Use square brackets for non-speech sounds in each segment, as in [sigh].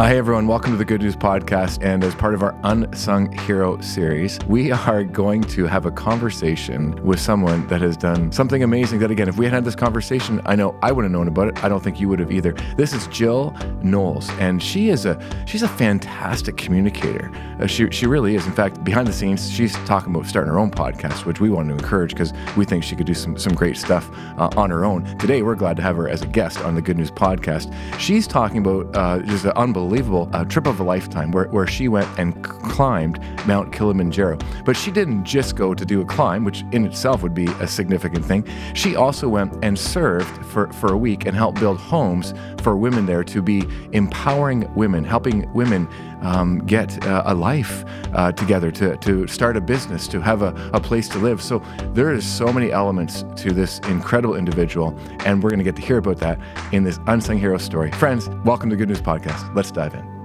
Uh, hey everyone, welcome to the Good News Podcast. And as part of our Unsung Hero series, we are going to have a conversation with someone that has done something amazing. That, again, if we had had this conversation, I know I wouldn't have known about it. I don't think you would have either. This is Jill Knowles, and she is a she's a fantastic communicator. Uh, she she really is. In fact, behind the scenes, she's talking about starting her own podcast, which we want to encourage because we think she could do some some great stuff uh, on her own. Today, we're glad to have her as a guest on the Good News Podcast. She's talking about uh, just an unbelievable unbelievable uh, trip of a lifetime where, where she went and climbed Mount Kilimanjaro. But she didn't just go to do a climb, which in itself would be a significant thing. She also went and served for, for a week and helped build homes for women there to be empowering women, helping women um, get uh, a life uh, together, to, to start a business, to have a, a place to live. So there is so many elements to this incredible individual, and we're going to get to hear about that in this unsung hero story. Friends, welcome to Good News Podcast. Let's dive in.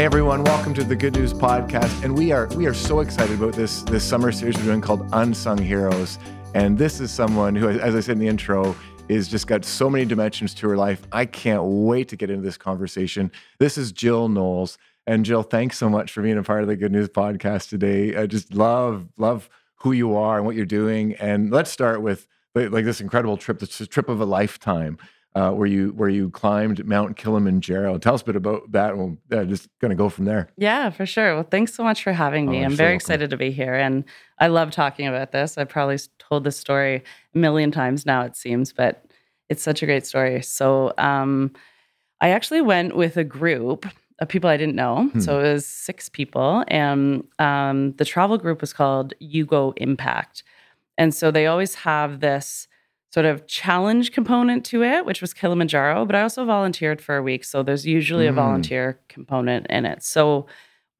Hey everyone, welcome to the Good News Podcast. And we are we are so excited about this this summer series we're doing called Unsung Heroes. And this is someone who, as I said in the intro, is just got so many dimensions to her life. I can't wait to get into this conversation. This is Jill Knowles. And Jill, thanks so much for being a part of the Good News Podcast today. I just love, love who you are and what you're doing. And let's start with like this incredible trip, this trip of a lifetime uh, where you where you climbed Mount Kilimanjaro. Tell us a bit about that. We'll just going to go from there. Yeah, for sure. Well, thanks so much for having me. Oh, I'm very excited to be here, and I love talking about this. I've probably told this story a million times now, it seems, but it's such a great story. So, um, I actually went with a group of people I didn't know. Hmm. So it was six people, and um, the travel group was called Yugo Impact, and so they always have this sort of challenge component to it, which was Kilimanjaro, but I also volunteered for a week. So there's usually mm. a volunteer component in it. So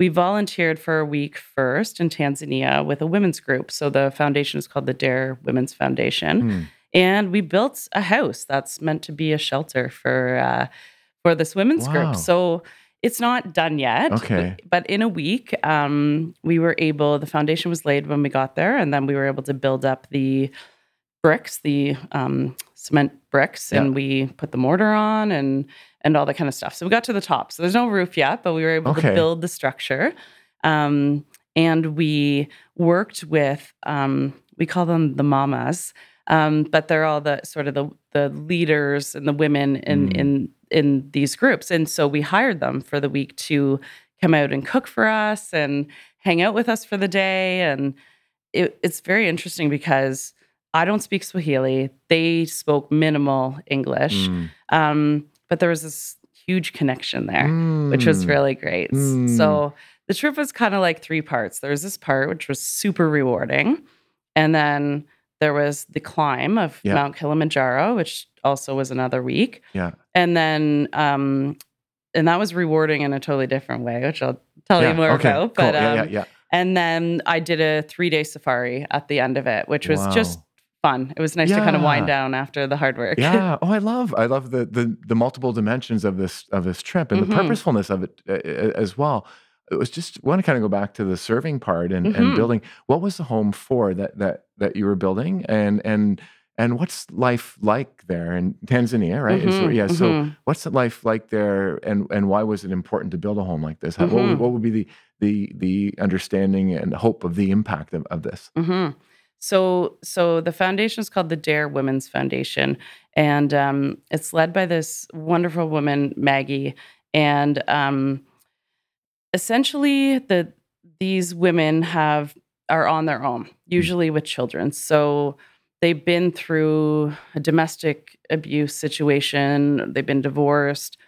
we volunteered for a week first in Tanzania with a women's group. So the foundation is called the Dare Women's Foundation. Mm. And we built a house that's meant to be a shelter for uh, for this women's wow. group. So it's not done yet. Okay. But, but in a week, um, we were able, the foundation was laid when we got there, and then we were able to build up the bricks, the um, cement bricks, yeah. and we put the mortar on and and all that kind of stuff. So we got to the top. So there's no roof yet, but we were able okay. to build the structure. Um, and we worked with um, we call them the mamas, um, but they're all the sort of the the leaders and the women in mm. in in these groups. And so we hired them for the week to come out and cook for us and hang out with us for the day. And it, it's very interesting because I don't speak Swahili. They spoke minimal English. Mm. Um, but there was this huge connection there, mm. which was mm. really great. Mm. So the trip was kind of like three parts. There was this part which was super rewarding. And then there was the climb of yeah. Mount Kilimanjaro, which also was another week. Yeah. And then um, and that was rewarding in a totally different way, which I'll tell yeah. you more okay. about. But cool. yeah, um, yeah, yeah. And then I did a three day safari at the end of it, which was wow. just fun. It was nice yeah. to kind of wind down after the hard work. Yeah. [laughs] Oh, I love I love the the the multiple dimensions of this of this trip and mm-hmm. the purposefulness of it uh, as well. It was just want to kind of go back to the serving part and, mm-hmm. and building. What was the home for that that that you were building and and and what's life like there in Tanzania, right? Mm-hmm. So, yeah. So mm-hmm. what's life like there, and and why was it important to build a home like this? How, what, would, mm-hmm. what, would, be the the the understanding and hope of the impact of, of this? So, so the foundation is called the Dare Women's Foundation, and um, it's led by this wonderful woman, Maggie. And um, essentially, the these women have are on their own, hmm. usually with children. So they've been through a domestic abuse situation. They've been divorced.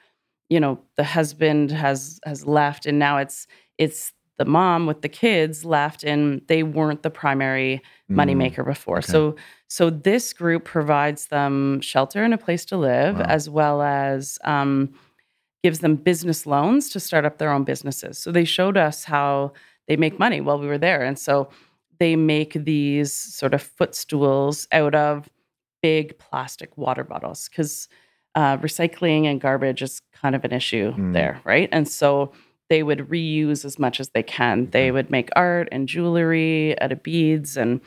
You know, the husband has has left, and now it's it's the mom with the kids left and they weren't the primary moneymaker mm, before. Okay. So so this group provides them shelter and a place to live wow. as well as um, gives them business loans to start up their own businesses. So they showed us how they make money while we were there. And so they make these sort of footstools out of big plastic water bottles because uh, recycling and garbage is kind of an issue mm. there, right? And so they would reuse as much as they can. They would make art and jewelry out of beads, and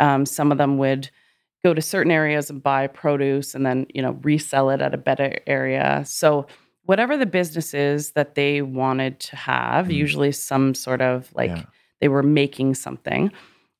um, some of them would go to certain areas and buy produce and then you know resell it at a better area. So whatever the business is that they wanted to have, Mm. usually some sort of like Yeah. they were making something.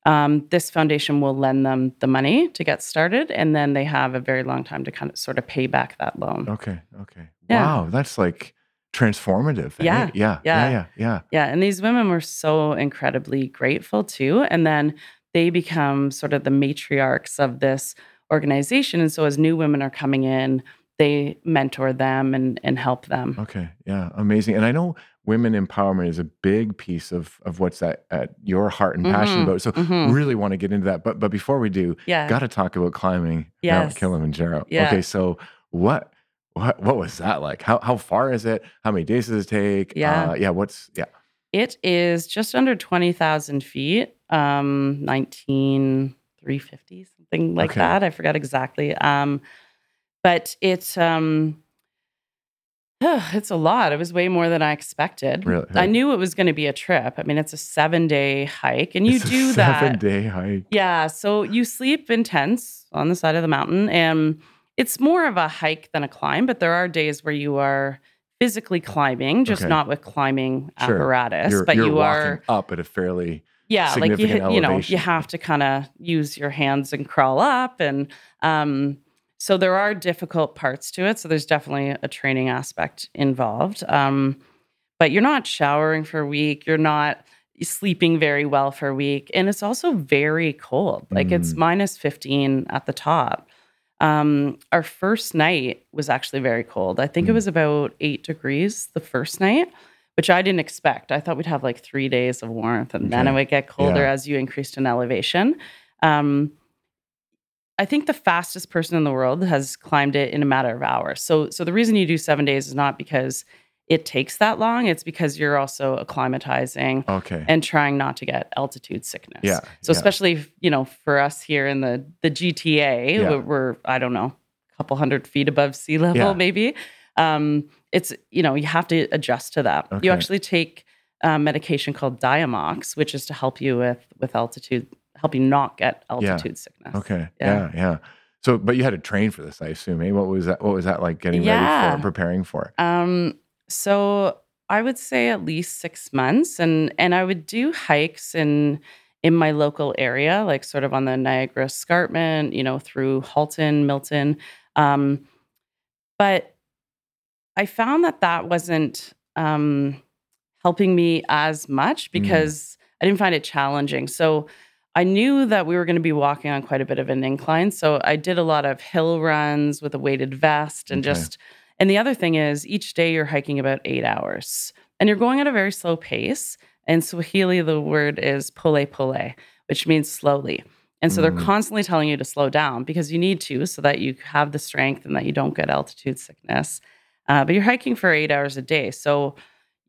Um, this foundation will lend them the money to get started, and then they have a very long time to kind of sort of pay back that loan. Okay. Okay. Yeah. Wow. That's like transformative. eh? Yeah, Yeah. yeah. Yeah. Yeah. Yeah, and these women were so incredibly grateful too. And then they become sort of the matriarchs of this organization. And so as new women are coming in, they mentor them and, and help them. Okay. Yeah. Amazing. And I know women empowerment is a big piece of of what's at, at your heart and passion Mhm, about. So mhm. really want to get into that. But but before we do, Yeah. got to talk about climbing Mount Yes. Kilimanjaro. Yeah. Okay. So what what what was that like? How how far is it? How many days does it take? Yeah. Uh, yeah. What's yeah. It is just under 20,000 feet, um, 19,350, something like Okay. that. I forgot exactly. Um, but it's um, [sighs] it's a lot. It was way more than I expected. Really? I knew it was going to be a trip. I mean, it's a seven day hike, and you It's do seven that. day hike. Yeah. So you sleep in tents on the side of the mountain, and it's more of a hike than a climb, but there are days where you are physically climbing, just Okay. not with climbing Sure. apparatus, You're, but you're you are up at a fairly yeah like you significant you know you have to kind of use your hands and crawl up and um so there are difficult parts to it so there's definitely a training aspect involved um but you're not showering for a week you're not sleeping very well for a week and it's also very cold like it's Mm. minus 15 at the top um our first night was actually very cold i think it Mm. was about eight degrees the first night which I didn't expect. I thought we'd have like three days of warmth and then it would get colder Yeah. as you increased in elevation. Um, I think the fastest person in the world has climbed it in a matter of hours. So, so the reason you do seven days is not because it takes that long. It's because you're also acclimatizing okay. and trying not to get altitude sickness. Yeah, So yeah. especially you know for us here in the the GTA, Yeah. we're, we're I don't know a couple hundred feet above sea level Yeah. maybe. Um, it's you know you have to adjust to that. Okay. You actually take a medication called Diamox, which is to help you with with altitude, help you not get altitude sickness. Okay. Yeah. Yeah. So, but you had to train for this, I assume. Eh? What was that? What was that like getting ready Yeah. for, preparing for? Um, so I would say at least six months, and and I would do hikes in in my local area, like sort of on the Niagara Escarpment, you know, through Halton, Milton. Um, but I found that that wasn't um, helping me as much because I didn't find it challenging. So I knew that we were going to be walking on quite a bit of an incline. So I did a lot of hill runs with a weighted vest and Okay. just, and the other thing is each day you're hiking about eight hours and you're going at a very slow pace. In Swahili, the word is pole pole, which means slowly. And so Mm. they're constantly telling you to slow down because you need to so that you have the strength and that you don't get altitude sickness. Uh, but you're hiking for eight hours a day. So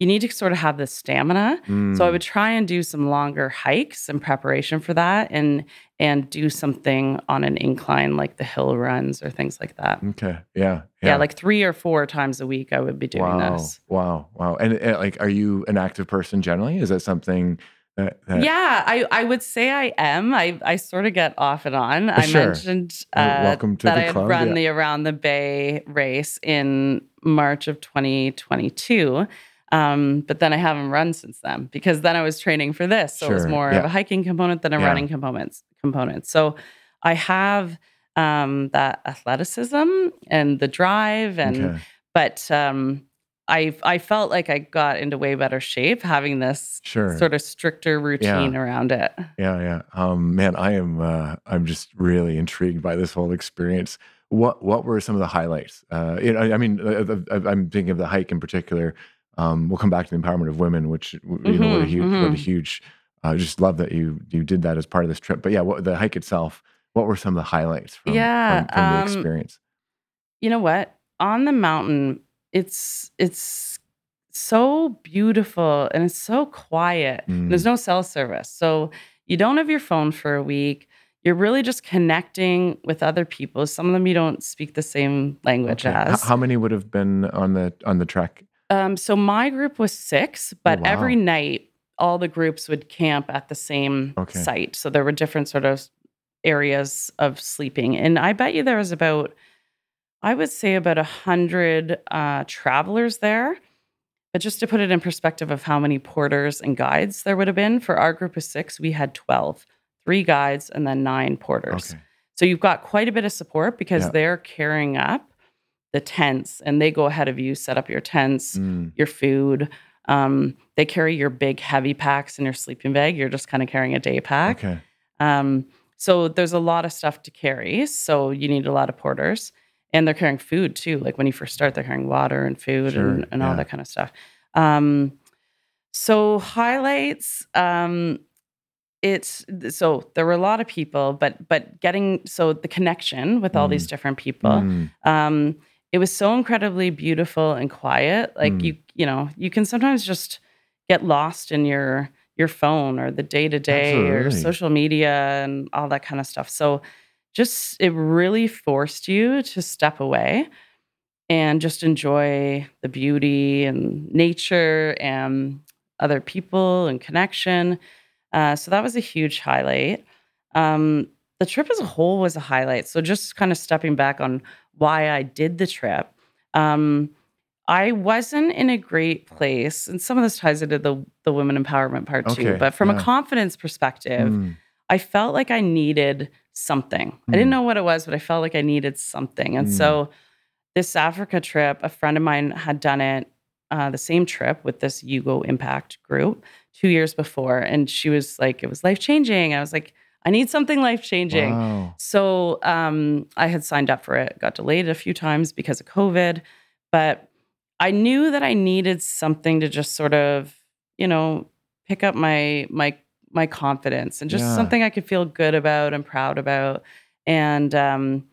you need to sort of have the stamina. So I Mm, would try and do some longer hikes in preparation for that and and do something on an incline like the hill runs or things like that. Okay. Yeah. Yeah, like three or four times a week I would be doing wow. this. Wow. Wow. And, uh, like, are you an active person generally? Is that something that, that Yeah, I, I would say I am. I, I sort of get off and on. I Sure. mentioned uh, welcome to that I had club, run yeah. the Around the Bay race in March of 2022. Um, but then I haven't run since then because then I was training for this. So it was more yeah. of a hiking component than a Yeah. running component component. So I have um, that athleticism and the drive and Okay. but um, I I felt like I got into way better shape having this Sure. sort of stricter routine around it. Yeah, yeah. Um, man, I am. Uh, I'm just really intrigued by this whole experience. What What were some of the highlights? Uh, you know, I mean, uh, uh, I'm thinking of the hike in particular. Um, we'll come back to the empowerment of women, which you know, what a huge, what a mhm. huge. I just love that you you did that as part of this trip. But yeah, what the hike itself? What were some of the highlights from Yeah, from, from the um, experience? You know what? On the mountain, it's it's so beautiful and it's so quiet. Mm. There's no cell service. So you don't have your phone for a week. You're really just connecting with other people. Some of them you don't speak the same language Okay. As. How many would have been on the on the trek? Um, so my group was six, but Oh, wow. every night all the groups would camp at the same Okay. site. So there were different sort of areas of sleeping, and I bet you there was about, I would say about a hundred uh, travelers there. But just to put it in perspective of how many porters and guides there would have been for our group of six, we had 12, three guides and then nine porters. Okay. So you've got quite a bit of support because Yeah. they're carrying up the tents and they go ahead of you, set up your tents, Mm, your food. Um, they carry your big heavy packs in your sleeping bag. You're just kind of carrying a day pack. okay. Um, so there's a lot of stuff to carry. So you need a lot of porters. And they're carrying food too. Like when you first start, they're carrying water and food Sure, and, and all that kind of stuff. Um, so highlights, um, it's so there were a lot of people, but but getting so the connection with all these different people. Mm, Um, it was so incredibly beautiful and quiet. Like Mm. you, you know, you can sometimes just get lost in your your phone or the day to day or social media and all that kind of stuff. So just it really forced you to step away and just enjoy the beauty and nature and other people and connection. Uh, so that was a huge highlight. Um, the trip as a whole was a highlight. So just kind of stepping back on why I did the trip. Um, I wasn't in a great place, and some of this ties into the the women empowerment part too. But from yeah. a confidence perspective, mm, I felt like I needed something. I didn't Mm. know what it was, but I felt like I needed something. And Mm. so this Africa trip, a friend of mine had done it, uh, the same trip with this Yugo Impact group two years before. And she was like, it was life changing. I was like, I need something life changing. Wow. So um, I had signed up for it, got delayed a few times because of COVID, but I knew that I needed something to just sort of, you know, pick up my my my confidence and just Yeah. something I could feel good about and proud about. And um,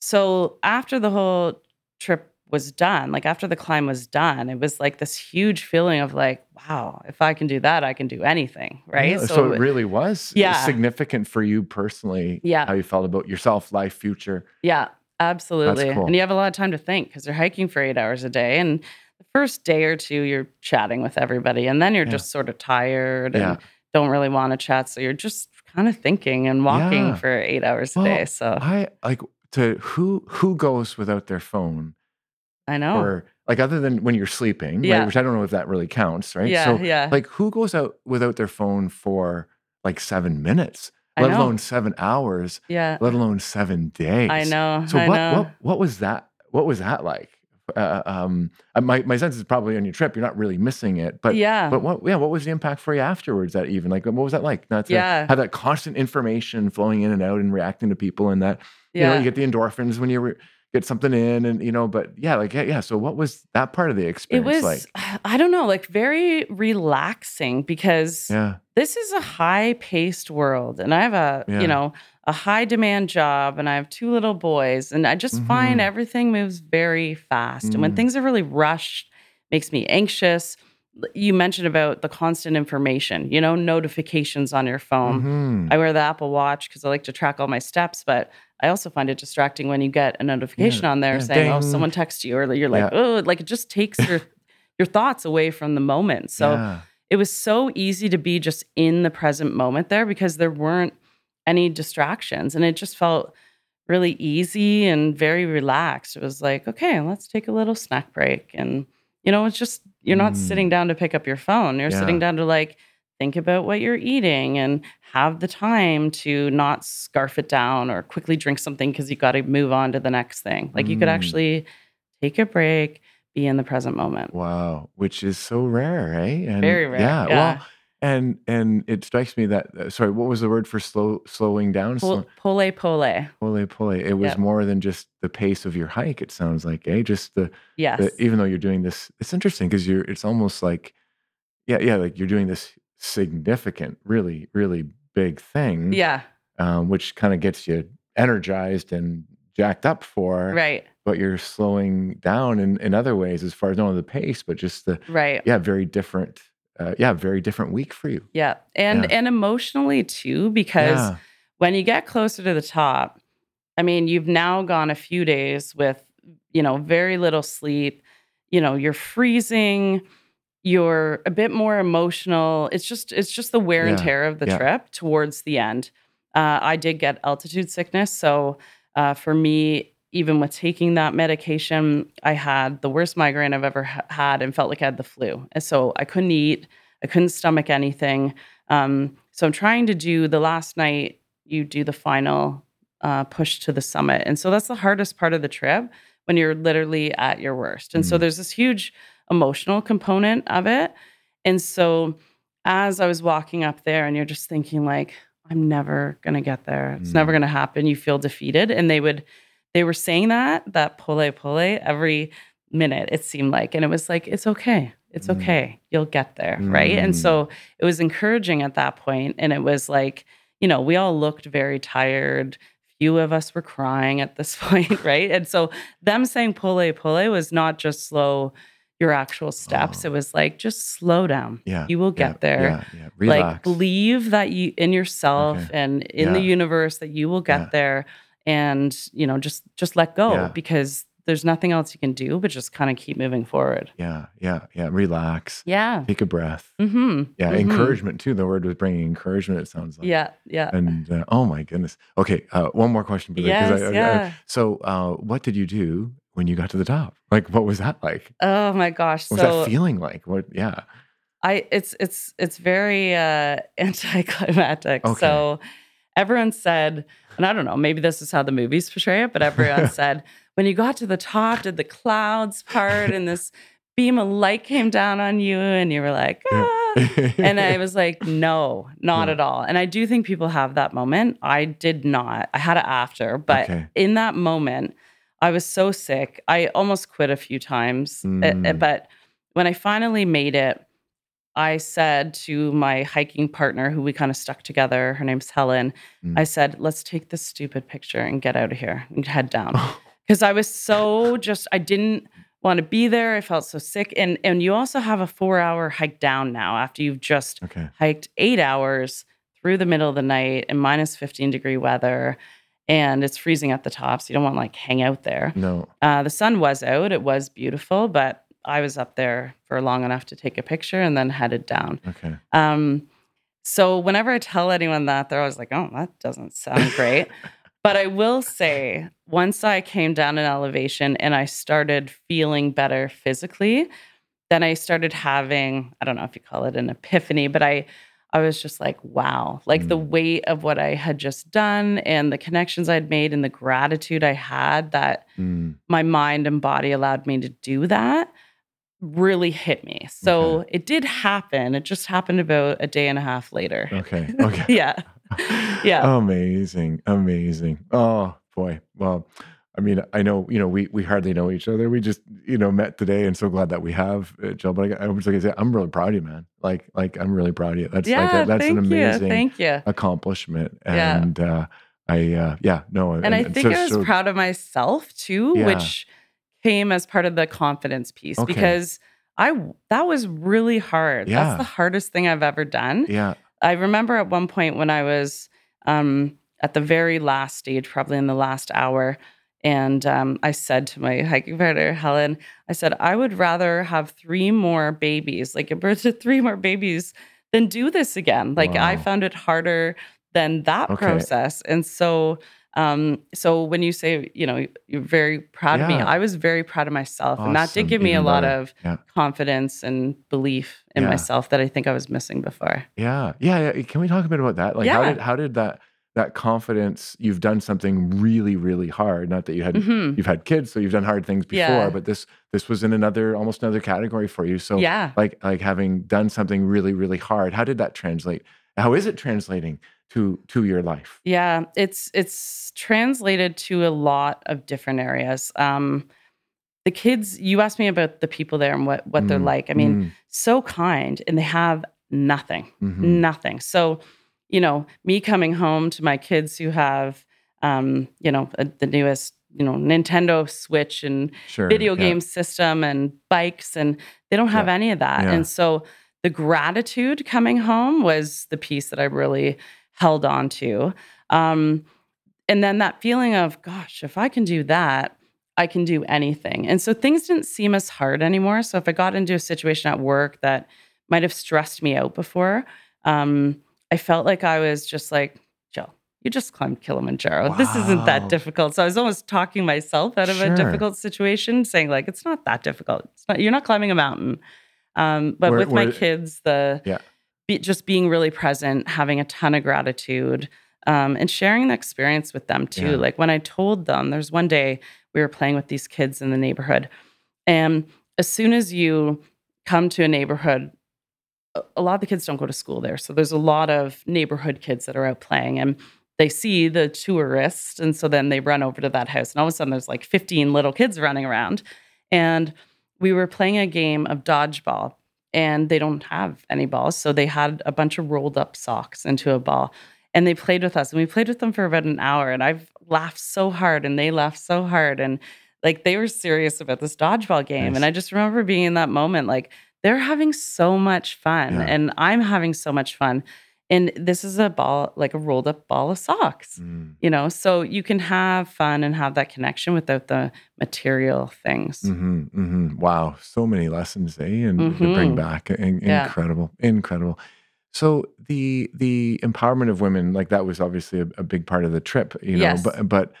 so after the whole trip was done, like after the climb was done, it was like this huge feeling of like, wow, if I can do that, I can do anything, right? Yeah, so, it really was Yeah. significant for you personally. Yeah. How you felt about yourself, life, future. Yeah, absolutely. cool. And you have a lot of time to think because you're hiking for eight hours a day. And the first day or two, you're chatting with everybody. And then you're Yeah. just sort of tired and don't really want to chat. So you're just kind of thinking and walking for eight hours Well, a day. So I like to who who goes without their phone I know. or like other than when you're sleeping, Yeah. right? Which I don't know if that really counts, right? yeah, so yeah. like who goes out without their phone for like seven minutes, let alone seven hours, yeah. let alone seven days. I know. So I what know. what what was that? What was that like? Uh, um, uh, my my sense is probably on your trip, you're not really missing it, but yeah. but what yeah, what was the impact for you afterwards? That even like what was that like? Not to Yeah. have that constant information flowing in and out and reacting to people, and that you yeah. know you get the endorphins when you re- get something in, and you know. But yeah, like yeah, yeah. So what was that part of the experience it was, like? [sighs] I don't know, like very relaxing because Yeah, this is a high paced world and i have a Yeah. you know a high demand job and i have two little boys and i just find Mhm. everything moves very fast and when Mm. things are really rushed makes me anxious you mentioned about the constant information you know notifications on your phone Mhm. i wear the apple watch because i like to track all my steps but i also find it distracting when you get a notification on there yeah, saying oh someone texted you or you're like Yeah. oh like it just takes your your thoughts away from the moment so yeah. it was so easy to be just in the present moment there because there weren't any distractions and it just felt really easy and very relaxed it was like okay let's take a little snack break and you know it's just you're not Mm. sitting down to pick up your phone you're sitting down to like think about what you're eating and have the time to not scarf it down or quickly drink something because you got to move on to the next thing like you could Mm. actually take a break be in the present moment Wow, which is so rare, eh? And Very rare, Yeah, yeah. well, and and it strikes me that uh, sorry, what was the word for slow slowing down? Pole, pole pole Pole pole. It was Yep. more than just the pace of your hike. It sounds like, eh? Just the, yes the even though you're doing this, it's interesting because you're. It's almost like, yeah, yeah, like you're doing this significant, really, really big thing. yeah Um, which kind of gets you energized and jacked up for. right But you're slowing down in in other ways, as far as not only the pace, but just the right yeah, very different. Uh, yeah, very different week for you. Yeah. And Yeah. and emotionally too, because Yeah. when you get closer to the top, I mean, you've now gone a few days with, you know, very little sleep. you know, you're freezing, you're a bit more emotional. It's just it's just the wear and tear of the yeah. trip towards the end. Uh, I did get altitude sickness, so uh, for me, even with taking that medication, I had the worst migraine I've ever ha- had and felt like I had the flu. And so I couldn't eat, I couldn't stomach anything. Um, so I'm trying to do the last night. You do the final uh, push to the summit, and so that's the hardest part of the trip when you're literally at your worst. And so Mhm. there's this huge emotional component of it. And so as I was walking up there, and you're just thinking like, I'm never gonna get there. It's never Mm. gonna happen. You feel defeated, and they would they were saying that that pole pole every minute it seemed like and it was like it's okay it's Mm. okay you'll get there right and Mm. so it was encouraging at that point and it was like you know we all looked very tired few of us were crying at this [laughs] point right and so them saying pole pole was not just slow your actual steps Oh. it was like just slow down Yeah. you will yeah, get there Yeah. Yeah. Relax. like believe that you in yourself Okay. and in the universe that you will get Yeah. there and you know just just let go Yeah. because there's nothing else you can do but just kind of keep moving forward yeah. Yeah. Yeah. Relax. yeah Take a breath. mm-hmm. Yeah. Mhm. Encouragement too. The word was bringing encouragement. It sounds like. yeah yeah And uh, oh my goodness. Okay. Uh, one more question. for yes I- I- I- yeah so, uh, what did you do when you got to the top? Like, what was that like? oh my gosh What was that feeling like? What? Yeah. I it's it's it's very uh [laughs] anticlimactic. Okay. So everyone said, and I don't know, maybe this is how the movies portray it, but everyone [laughs] said when you got to the top, did the clouds part and this beam of light came down on you and you were like, ah. and I was [laughs] like, no, not Yeah. at all. And I do think people have that moment. I did not. I had it after, but Okay. in that moment, I was so sick. I almost quit a few times. Uh, uh, Mm. but when I finally made it, I said to my hiking partner, who we kind of stuck together, her name's Helen, Mm. I said, let's take this stupid picture and get out of here and head down. [laughs] Because I was so just, I didn't want to be there. I felt so sick. And and you also have a four hour hike down now after you've just okay. hiked eight hours through the middle of the night in minus 15 degree weather. And it's freezing at the top. So you don't want to like hang out there. No. Uh, the sun was out. It was beautiful, but I was up there for long enough to take a picture and then headed down. Okay. Um, so whenever I tell anyone that, they're always like, "Oh, that doesn't sound great." [laughs] but I will say, once I came down in elevation and I started feeling better physically, then I started having I don't know if you call it an epiphany, but I I was just like, wow, like the Mm. weight of what I had just done and the connections I'd made and the gratitude I had that Mm. my mind and body allowed me to do that really hit me. So it did happen. It just happened about a day and a half later. Okay. [laughs] Okay. yeah. [laughs] Yeah. Amazing. Amazing. Oh boy. Well, I mean, I know, you know, we we hardly know each other. We just, you know, met today and so glad that we have, uh, Jill. But I, I was like I said, I'm really proud of you, man. Like, like I'm really proud of you. That's yeah. like a, that's thank an amazing you. Thank you. accomplishment. Yeah. And uh I uh yeah, no. And I think so- I was so- proud of myself too, Yeah. which came as part of the confidence piece Okay. because I that was really hard. Yeah. That's the hardest thing I've ever done. Yeah. I remember at one point when I was um, at the very last stage, probably in the last hour, and um, I said to my hiking partner, Helen, I said, I would rather have three more babies, like a birth to three more babies, than do this again. Like I found it harder than that Okay. process. And so, um, so when you say, you know, you're very proud of me, I was very proud of myself. And that did give me a lot of Yeah. confidence and belief in Yeah. myself that I think I was missing before. Yeah, yeah, yeah. Can we talk a bit about that? Like, how did how did that that confidence? You've done something really, really hard. Not that you had Mhm. you've had kids, so you've done hard things before. Yeah. But this this was in another almost another category for you. So, yeah. like like having done something really, really hard. How did that translate? How is it translating to to your life? Yeah, it's it's translated to a lot of different areas. Um, the kids, you asked me about the people there and what what they're Mm, like. I mean, so kind, and they have nothing, mm, mhm. nothing. So, you know, me coming home to my kids who have, um, you know, uh, the newest, you know, Nintendo Switch and sure, video yeah. game system and bikes and they don't have Yeah. any of that Yeah. and so the gratitude coming home was the piece that i really held on to um, and then that feeling of gosh if i can do that I can do anything. And so things didn't seem as hard anymore. So if I got into a situation at work that might have stressed me out before, um, I felt like I was just like, Jill, you just climbed Kilimanjaro. Wow. This isn't that difficult. So I was almost talking myself out of sure. a difficult situation, saying like, it's not that difficult. It's not. You're not climbing a mountain. Um, but with my kids, the yeah. Be, just being really present, having a ton of gratitude, um, and sharing the experience with them too. Yeah. Like when I told them, there's one day we were playing with these kids in the neighborhood. And as soon as you come to a neighborhood, a lot of the kids don't go to school there. So there's a lot of neighborhood kids that are out playing and they see the tourist. And so then they run over to that house. And all of a sudden there's like 15 little kids running around. And we were playing a game of dodgeball and they don't have any balls. So they had a bunch of rolled up socks into a ball and they played with us and we played with them for about an hour and i've laughed so hard and they laughed so hard and like they were serious about this dodgeball game nice. and i just remember being in that moment like they're having so much fun yeah. and i'm having so much fun and this is a ball like a rolled up ball of socks mm. you know so you can have fun and have that connection without the material things mm-hmm, mm-hmm. wow so many lessons eh and mm-hmm. to bring back in- incredible yeah. incredible so the the empowerment of women, like that was obviously a, a big part of the trip, you know. Yes. But but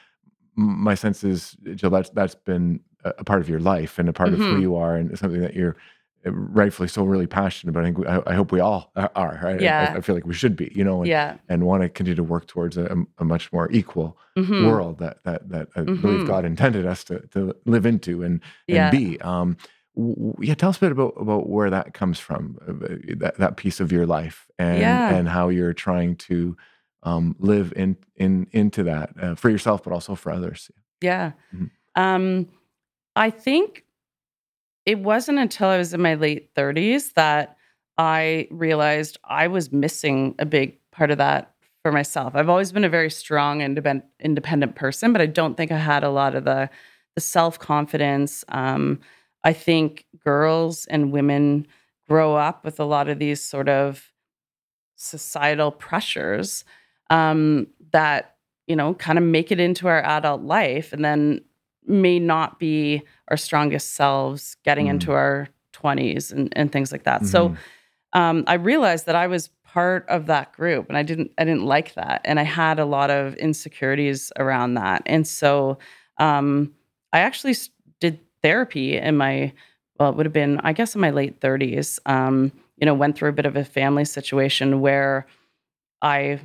my sense is, Jill, that's that's been a part of your life and a part mm-hmm. of who mm-hmm. you are, and something that you're rightfully so really passionate about. I think I, I hope we all are. Right? Yeah. I, I, feel like we should be, you know, and, yeah. and want to continue to work towards a, a much more equal mm-hmm. world that that that I mm-hmm. believe God intended us to to live into and and yeah. be. Um, yeah, tell us a bit about about where that comes from, uh, that that piece of your life, and yeah. and how you're trying to um, live in in into that uh, for yourself, but also for others. Yeah, mm-hmm. um, I think it wasn't until I was in my late 30s that I realized I was missing a big part of that for myself. I've always been a very strong, independent independent person, but I don't think I had a lot of the the self confidence. Um, I think girls and women grow up with a lot of these sort of societal pressures um, that you know kind of make it into our adult life and then may not be our strongest selves getting mm. into our 20s and, and things like that mm-hmm. so um, i realized that i was part of that group and i didn't i didn't like that and i had a lot of insecurities around that and so um, i actually did therapy in my well, it would have been, I guess, in my late 30s. Um, you know, went through a bit of a family situation where I,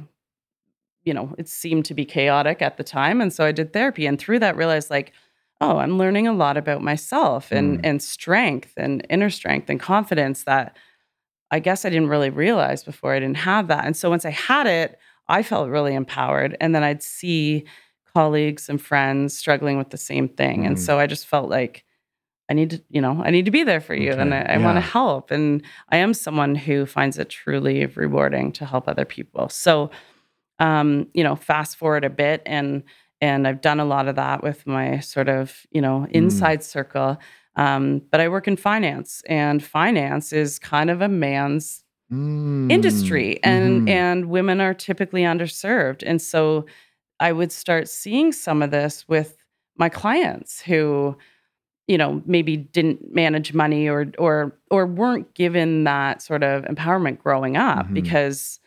you know, it seemed to be chaotic at the time. And so I did therapy. And through that, realized like, oh, I'm learning a lot about myself and, mm. and strength and inner strength and confidence that I guess I didn't really realize before I didn't have that. And so once I had it, I felt really empowered. And then I'd see colleagues and friends struggling with the same thing. Mm. And so I just felt like I need to, you know, I need to be there for you okay. and I, I yeah. want to help. And I am someone who finds it truly rewarding to help other people. So, um, you know, fast forward a bit and and I've done a lot of that with my sort of, you know, mm. inside mm. circle. Um, but I work in finance and finance is kind of a man's mm. industry and mm-hmm. and women are typically underserved. And so I would start seeing some of this with my clients who, you know, maybe didn't manage money or or or weren't given that sort of empowerment growing up mm-hmm. because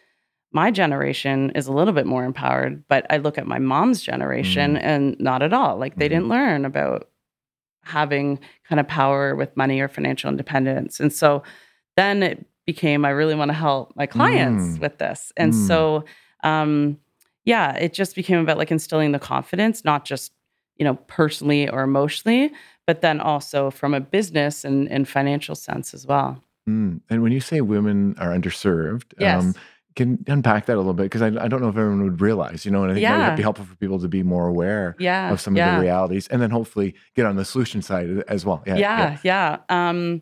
my generation is a little bit more empowered, but I look at my mom's generation mm-hmm. and not at all. Like they mm-hmm. didn't learn about having kind of power with money or financial independence. And so then it became I really want to help my clients mm. with this. And mm. so um yeah, it just became about like instilling the confidence, not just, you know, personally or emotionally, but then also from a business and, and financial sense as well. Mm. And when you say women are underserved, yes. um, can unpack that a little bit because I, I, don't know if everyone would realize, you know, and I think yeah. that would be helpful for people to be more aware yeah. of some yeah. of the realities and then hopefully get on the solution side as well. Yeah. Yeah. yeah. Um,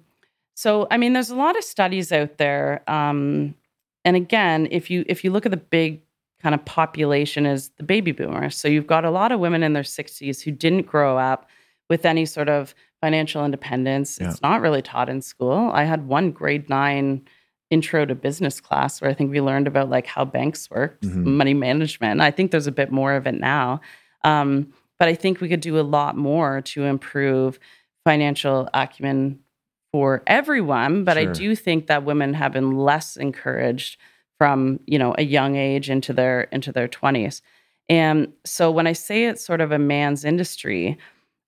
so, I mean, there's a lot of studies out there. Um, and again, if you if you look at the big kind of population is the baby boomers. So you've got a lot of women in their 60s who didn't grow up with any sort of financial independence. It's not really taught in school. I had one grade nine intro to business class where I think we learned about like how banks work, mm-hmm. money management. I think there's a bit more of it now. Um, but I think we could do a lot more to improve financial acumen for everyone. But I do think that women have been less encouraged from you know a young age into their into their 20s and so when i say it's sort of a man's industry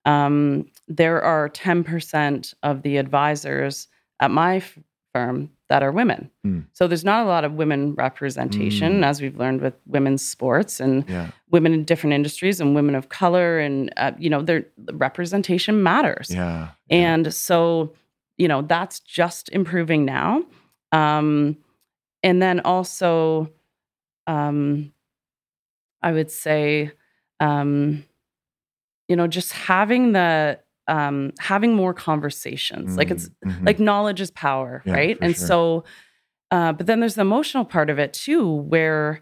um, there are 10% of the advisors at my firm that are women Hmm. so there's not a lot of women representation Mm. as we've learned with women's sports and Yeah. women in different industries and women of color and uh, you know their representation matters Yeah. and so, you know, that's just improving now. Um, and then also, um, I would say, um, you know, just having the um, having more conversations. Like it's Mhm. like knowledge is power, Yeah, right? And sure. so, uh, but then there's the emotional part of it too, where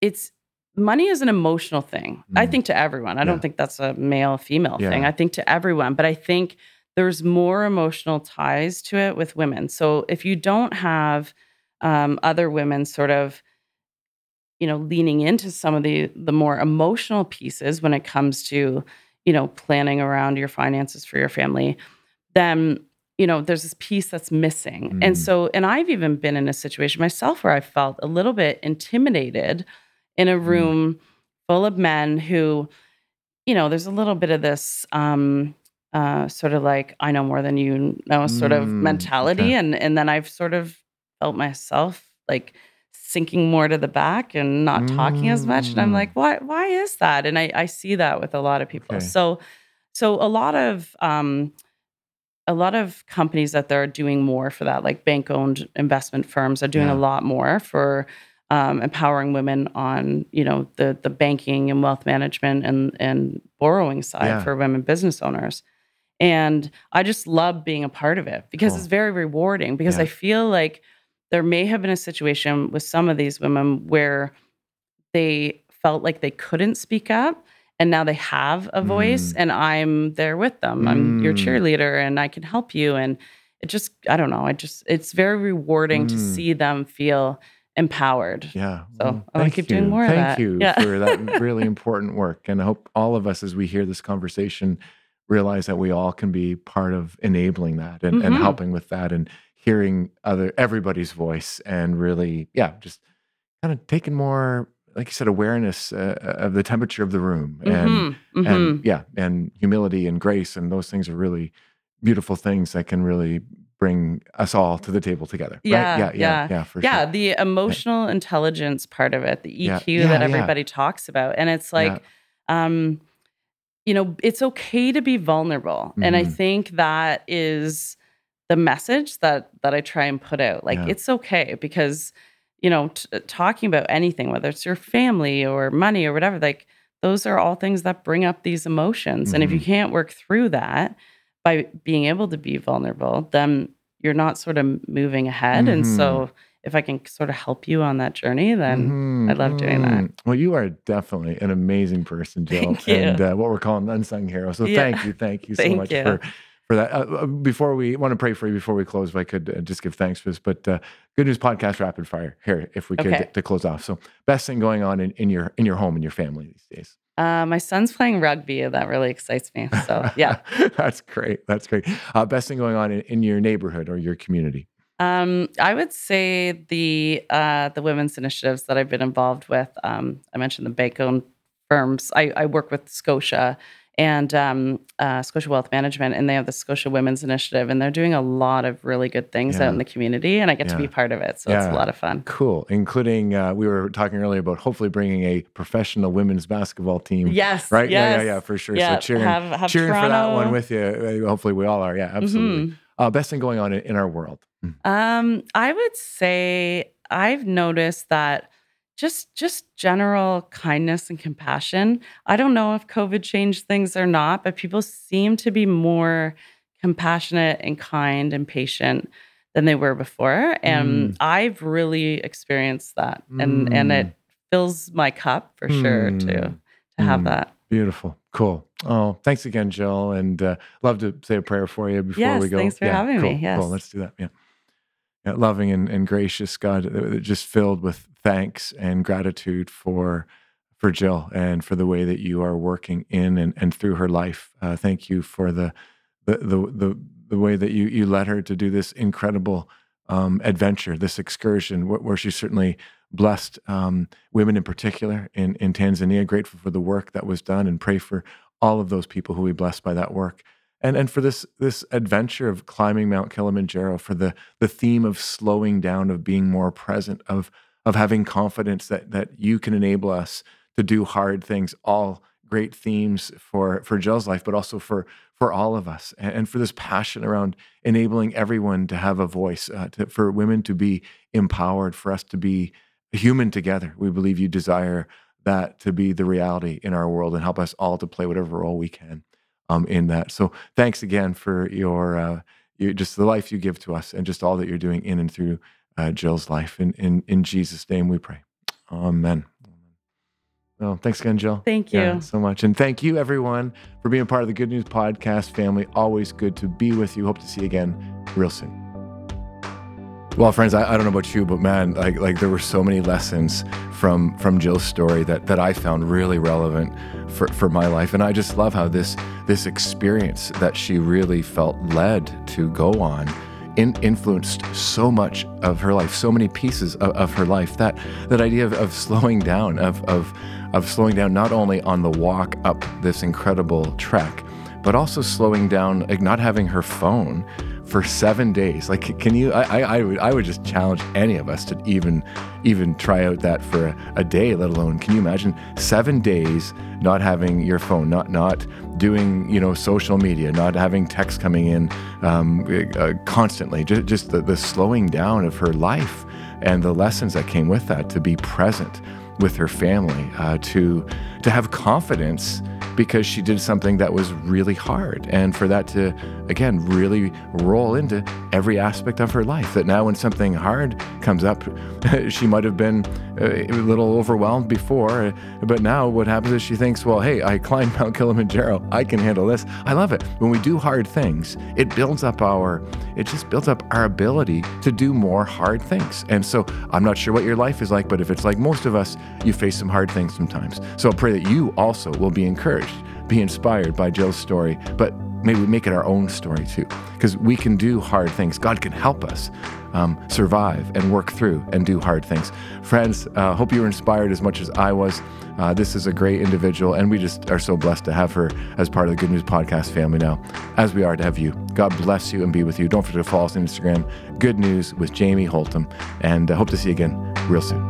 it's money is an emotional thing. I Mm. think to everyone. I Yeah. don't think that's a male female thing. I think to everyone, but I think there's more emotional ties to it with women. So if you don't have um, other women sort of you know leaning into some of the the more emotional pieces when it comes to you know planning around your finances for your family then you know there's this piece that's missing Mm. and so and i've even been in a situation myself where i felt a little bit intimidated in Mm. a room full of men who you know there's a little bit of this um uh sort of like i know more than you know sort of Mm, mentality okay. and and then i've sort of felt myself like sinking more to the back and not talking as much and i'm Mm. like why why is that and i i see that with a lot of people Okay. so so a lot of um a lot of companies that they're doing more for that like bank owned investment firms are doing Yeah. a lot more for um, empowering women on you know the the banking and wealth management and and borrowing side Yeah. for women business owners and i just love being a part of it because Cool. it's very rewarding because Yeah. i feel like there may have been a situation with some of these women where they felt like they couldn't speak up and now they have a voice Mm. and i'm there with them i'm your Mm. cheerleader and i can help you and it just i don't know i just it's very rewarding to Mm. see them feel empowered Yeah. So, Well, I thank keep doing you. more of Thank you Yeah. for that [laughs] really important work. And I hope all of us, as we hear this conversation, realize that we all can be part of enabling that and, and Mhm. helping with that and hearing other everybody's voice and really, yeah, just kind of taking more, like you said, awareness uh, of the temperature of the room and Mhm, mhm. and yeah, and humility and grace and those things are really beautiful things that can really bring us all to the table together. right? Yeah, yeah, yeah, yeah. yeah, for yeah sure. the emotional intelligence part of it the eq yeah, that yeah. everybody talks about and it's like um you know it's okay to be vulnerable and i Mhm. think that is the message that that i try and put out like Yeah. it's okay because you know t- talking about anything whether it's your family or money or whatever like those are all things that bring up these emotions and if you Mhm. can't work through that by being able to be vulnerable then you're not sort of moving ahead and Mhm. so if i can sort of help you on that journey then Mhm, I love doing that. mhm. Well, you are definitely an amazing person, [laughs] Jill, and uh, what we're calling an unsung hero. So Yeah. thank you, thank you [laughs] so Thank much you. for for that. Uh, uh, before we want to pray for you before we close, if I could uh, just give thanks for this, but uh, good news podcast rapid fire here, if we could Okay. to close off. So best thing going on in, in your in your home in your family these days. uh, my son's playing rugby that really excites me so yeah [laughs] that's great. That's great. Uh, best thing going on in, in your neighborhood or your community. Um, I would say the uh, the women's initiatives that I've been involved with. Um, I mentioned the bank-owned firms. I, I work with Scotia and um, uh, Scotia Wealth Management, and they have the Scotia Women's Initiative, and they're doing a lot of really good things Yeah. out in the community, and I get to be part of it, so it's a lot of fun. Cool, including uh, we were talking earlier about hopefully bringing a professional women's basketball team. Yes, Right? Yeah, yeah, yeah, for sure. Yeah, so cheering, have, have cheering for that one with you. Uh, Hopefully, we all are. Yeah, absolutely. Mhm. Uh, best thing going on in, in our world. Mm. Um, I would say I've noticed that just just general kindness and compassion. I don't know if COVID changed things or not, but people seem to be more compassionate and kind and patient than they were before. And I've really experienced that. And and Mm. it fills my cup for sure to Mm. to have Mm. that. Beautiful, cool. Oh, thanks again, Jill, and uh, love to say a prayer for you before Yes, we go. thanks for having me. Yes. cool. Let's do that. Yeah. Yeah, loving and, and gracious God, uh, just filled with thanks and gratitude for for Jill and for the way that you are working in and, and through her life. Uh, thank you for the, the, the, the, the way that you, you led her to do this incredible um, adventure, this excursion, where, where she certainly blessed um, women in particular in, in Tanzania. Grateful for the work that was done and pray for all of those people who we blessed by that work. And, and for this this adventure of climbing Mount Kilimanjaro, for the the theme of slowing down, of being more present, of of having confidence that that you can enable us to do hard things, all great themes for for Jill's life, but also for for all of us, and, and for this passion around enabling everyone to have a voice, uh, to, for women to be empowered, for us to be human together. We believe you desire that to be the reality in our world and help us all to play whatever role we can um, in that. So thanks again for your, uh, your, just the life you give to us and just all that you're doing in and through uh, Jill's life. In, in, in Jesus' name we pray. Amen. Well, thanks again, Jill. Thank you yeah, so much. And thank you, everyone, for being part of the Good News Podcast family. Always good to be with you. Hope to see you again real soon. Well, friends, I, I, don't know about you, but man, like like there were so many lessons from from Jill's story that that I found really relevant for, for my life. And I just love how this this experience that she really felt led to go on in, influenced so much of her life, so many pieces of, of her life. That that idea of, of slowing down, of of of slowing down not only on the walk up this incredible trek, but also slowing down, like not having her phone for seven days. Like, can you? I, I, would, I would just challenge any of us to even, even try out that for a, a, day, let alone. Can you imagine seven days not having your phone, not not doing, you know, social media, not having texts coming in um, uh, constantly. Just, just the, the slowing down of her life and the lessons that came with that to be present with her family, uh, to to have confidence because she did something that was really hard. And for that to, again, really roll into every aspect of her life. That now, when something hard comes up, [laughs] she might have been uh, a little overwhelmed before, but now what happens is she thinks, well, hey, I climbed [laughs] Mount Kilimanjaro. I can handle this. I love it. When we do hard things, it builds up our, it just builds up our ability to do more hard things. And so I'm not sure what your life is like, but if it's like most of us, you face some hard things sometimes. So I pray that you also will be encouraged, be inspired by Jill's story, but maybe we make it our own story too, because we can do hard things. God can help us um, survive and work through and do hard things. Friends, uh, hope you were inspired as much as I was. Uh, this is a great individual, and we just are so blessed to have her as part of the Good News Podcast family now, as we are to have you. God bless you and be with you. Don't forget to follow us on Instagram, Good News with Jamie Holtom, and uh, hope to see you again real soon.